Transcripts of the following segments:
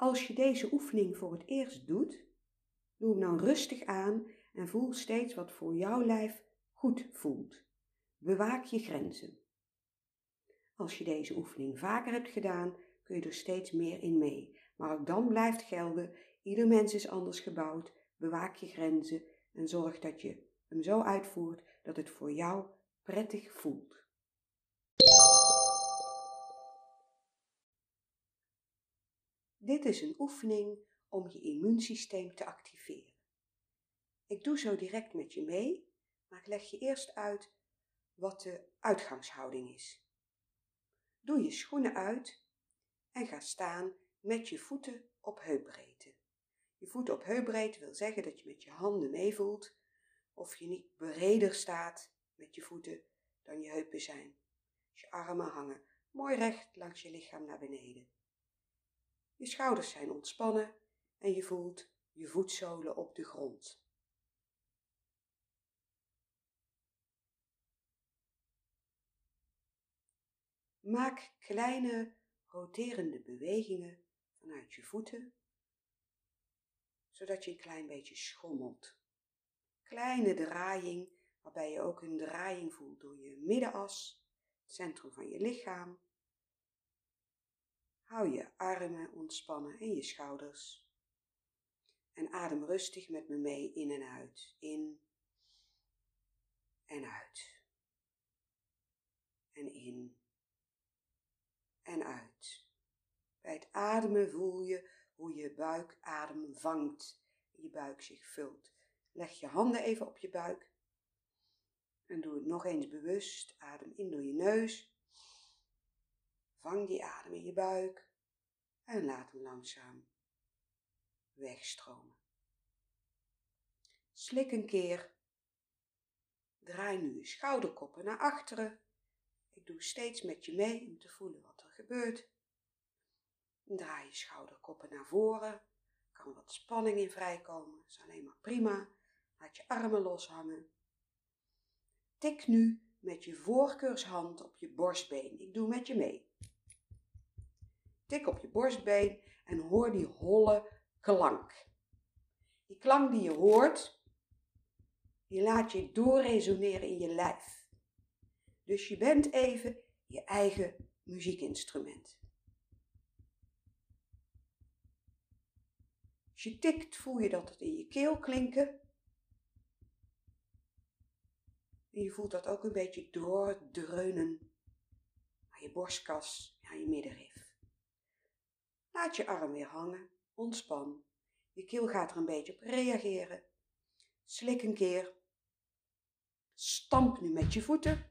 Als je deze oefening voor het eerst doet, doe hem dan rustig aan en voel steeds wat voor jouw lijf goed voelt. Bewaak je grenzen. Als je deze oefening vaker hebt gedaan, kun je er steeds meer in mee. Maar ook dan blijft gelden, ieder mens is anders gebouwd, bewaak je grenzen en zorg dat je hem zo uitvoert dat het voor jou prettig voelt. Dit is een oefening om je immuunsysteem te activeren. Ik doe zo direct met je mee, maar ik leg je eerst uit wat de uitgangshouding is. Doe je schoenen uit en ga staan met je voeten op heupbreedte. Je voeten op heupbreedte wil zeggen dat je met je handen meevoelt of je niet breder staat met je voeten dan je heupen zijn. Je armen hangen mooi recht langs je lichaam naar beneden. Je schouders zijn ontspannen en je voelt je voetzolen op de grond. Maak kleine roterende bewegingen vanuit je voeten, zodat je een klein beetje schommelt. Kleine draaiing, waarbij je ook een draaiing voelt door je middenas, het centrum van je lichaam. Hou je armen ontspannen en je schouders. En adem rustig met me mee in en uit. In en uit. En in en uit. Bij het ademen voel je hoe je buik adem vangt je buik zich vult. Leg je handen even op je buik en doe het nog eens bewust. Adem in door je neus. Vang die adem in je buik en laat hem langzaam wegstromen. Slik een keer. Draai nu je schouderkoppen naar achteren. Ik doe steeds met je mee om te voelen wat er gebeurt. Draai je schouderkoppen naar voren. Kan wat spanning in vrijkomen, is alleen maar prima. Laat je armen loshangen. Tik nu met je voorkeurshand op je borstbeen. Ik doe met je mee. Tik op je borstbeen en hoor die holle klank. Die klank die je hoort, die laat je doorresoneren in je lijf. Dus je bent even je eigen muziekinstrument. Als je tikt, voel je dat het in je keel klinken. En je voelt dat ook een beetje doordreunen naar je borstkas, naar je middenrif. Laat je arm weer hangen, ontspan. Je keel gaat er een beetje op reageren. Slik een keer. Stamp nu met je voeten.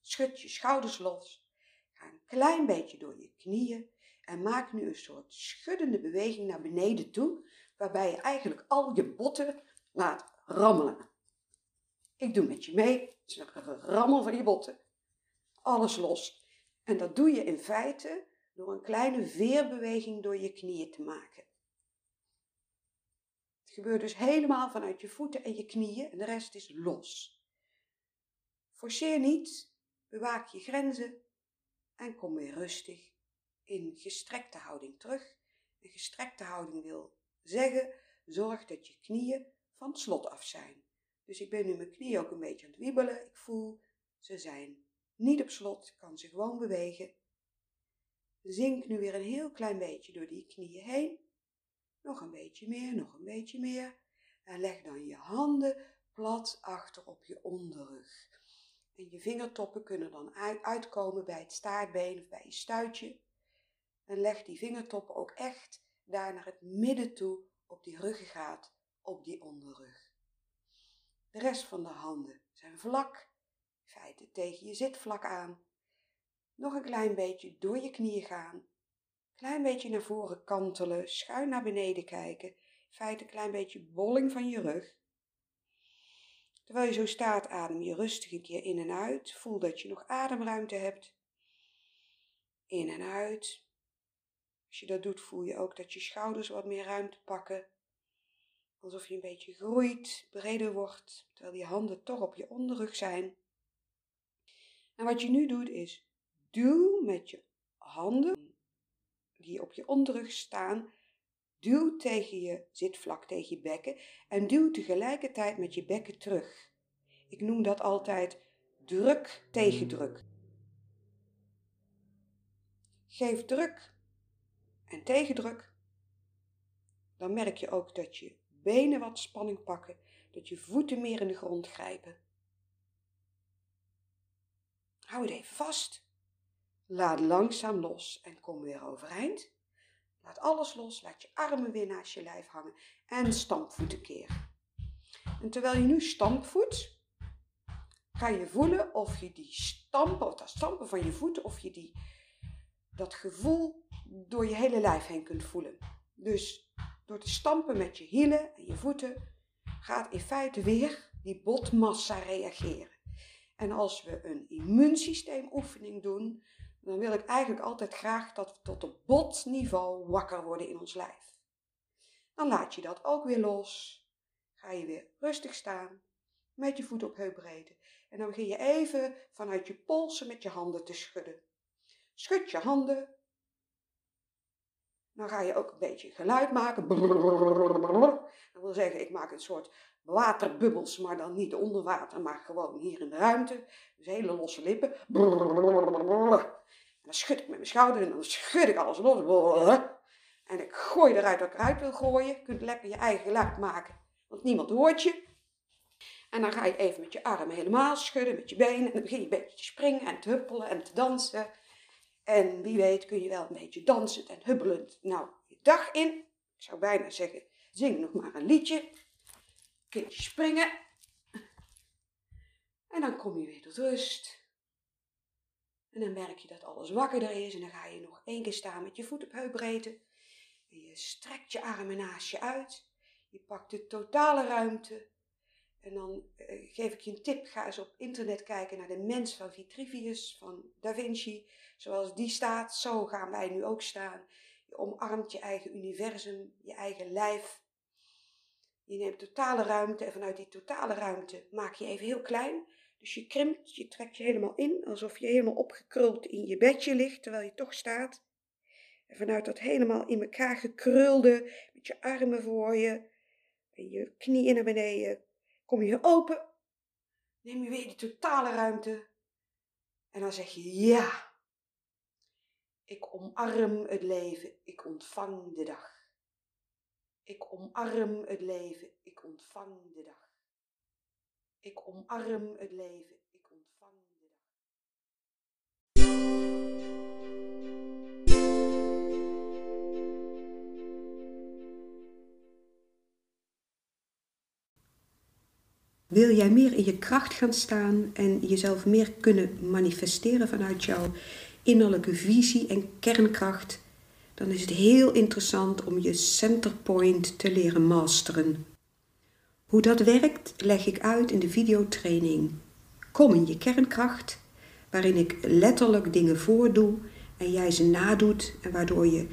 Schud je schouders los. Ga een klein beetje door je knieën en maak nu een soort schuddende beweging naar beneden toe, waarbij je eigenlijk al je botten laat rammelen. Ik doe met je mee, het is een rammel van je botten. Alles los. En dat doe je in feite door een kleine veerbeweging door je knieën te maken. Het gebeurt dus helemaal vanuit je voeten en je knieën en de rest is los. Forceer niet, bewaak je grenzen en kom weer rustig in gestrekte houding terug. Een gestrekte houding wil zeggen, zorg dat je knieën van het slot af zijn. Dus ik ben nu mijn knieën ook een beetje aan het wiebelen. Ik voel, ze zijn niet op slot, ik kan ze gewoon bewegen. Zink nu weer een heel klein beetje door die knieën heen. Nog een beetje meer, nog een beetje meer. En leg dan je handen plat achter op je onderrug. En je vingertoppen kunnen dan uitkomen bij het staartbeen of bij je stuitje. En leg die vingertoppen ook echt daar naar het midden toe op die ruggengraat, op die onderrug. De rest van de handen zijn vlak, in feite tegen je zitvlak aan. Nog een klein beetje door je knieën gaan. Klein beetje naar voren kantelen, schuin naar beneden kijken. In feite een klein beetje bolling van je rug. Terwijl je zo staat, adem je rustig een keer in en uit. Voel dat je nog ademruimte hebt. In en uit. Als je dat doet, voel je ook dat je schouders wat meer ruimte pakken. Alsof je een beetje groeit, breder wordt, terwijl je handen toch op je onderrug zijn. En wat je nu doet is, duw met je handen die op je onderrug staan, duw tegen je zitvlak, tegen je bekken en duw tegelijkertijd met je bekken terug. Ik noem dat altijd druk tegen druk. Geef druk en tegendruk. Dan merk je ook dat je benen wat spanning pakken, dat je voeten meer in de grond grijpen. Hou het even vast. Laat langzaam los en kom weer overeind. Laat alles los, laat je armen weer naast je lijf hangen en stampvoeten keren. En terwijl je nu stampvoet, ga je voelen of je die stampen, of dat stampen van je voeten, of je die, dat gevoel door je hele lijf heen kunt voelen. Dus door te stampen met je hielen en je voeten gaat in feite weer die botmassa reageren. En als we een immuunsysteemoefening doen, dan wil ik eigenlijk altijd graag dat we tot op botniveau wakker worden in ons lijf. Dan laat je dat ook weer los. Ga je weer rustig staan, met je voet op heupbreedte. En dan begin je even vanuit je polsen met je handen te schudden. Schud je handen. Dan ga je ook een beetje geluid maken. Dat wil zeggen, ik maak een soort waterbubbels, maar dan niet onder water, maar gewoon hier in de ruimte. Dus hele losse lippen. En dan schud ik met mijn schouder en dan schud ik alles los. En ik gooi eruit wat ik eruit wil gooien. Je kunt lekker je eigen geluid maken, want niemand hoort je. En dan ga je even met je armen helemaal schudden, met je benen. En dan begin je een beetje te springen en te huppelen en te dansen. En wie weet kun je wel een beetje dansend en hubbelend nou je dag in. Ik zou bijna zeggen, zing nog maar een liedje. Kun je springen. En dan kom je weer tot rust. En dan merk je dat alles wakkerder is. En dan ga je nog één keer staan met je voet op heupbreedte. Je strekt je armen naast je uit. Je pakt de totale ruimte. En dan eh, geef ik je een tip. Ga eens op internet kijken naar de mens van Vitruvius, van Da Vinci. Zoals die staat, zo gaan wij nu ook staan. Je omarmt je eigen universum, je eigen lijf. Je neemt totale ruimte en vanuit die totale ruimte maak je even heel klein. Dus je krimpt, je trekt je helemaal in, alsof je helemaal opgekruld in je bedje ligt, terwijl je toch staat. En vanuit dat helemaal in elkaar gekrulde, met je armen voor je, en je knieën naar beneden, kom je open. Neem je weer die totale ruimte. En dan zeg je ja. Ik omarm het leven, ik ontvang de dag. Ik omarm het leven, ik ontvang de dag. Ik omarm het leven, ik ontvang de dag. Wil jij meer in je kracht gaan staan en jezelf meer kunnen manifesteren vanuit jouw innerlijke visie en kernkracht? Dan is het heel interessant om je centerpoint te leren masteren. Hoe dat werkt leg ik uit in de videotraining Kom in je kernkracht, waarin ik letterlijk dingen voordoe en jij ze nadoet en waardoor je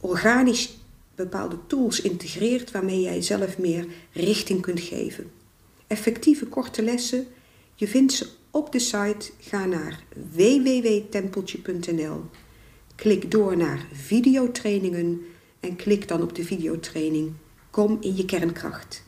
organisch bepaalde tools integreert waarmee jij zelf meer richting kunt geven. Effectieve korte lessen, je vindt ze op de site. Ga naar www.tempeltje.nl. Klik door naar videotrainingen en klik dan op de videotraining Kom in je kernkracht.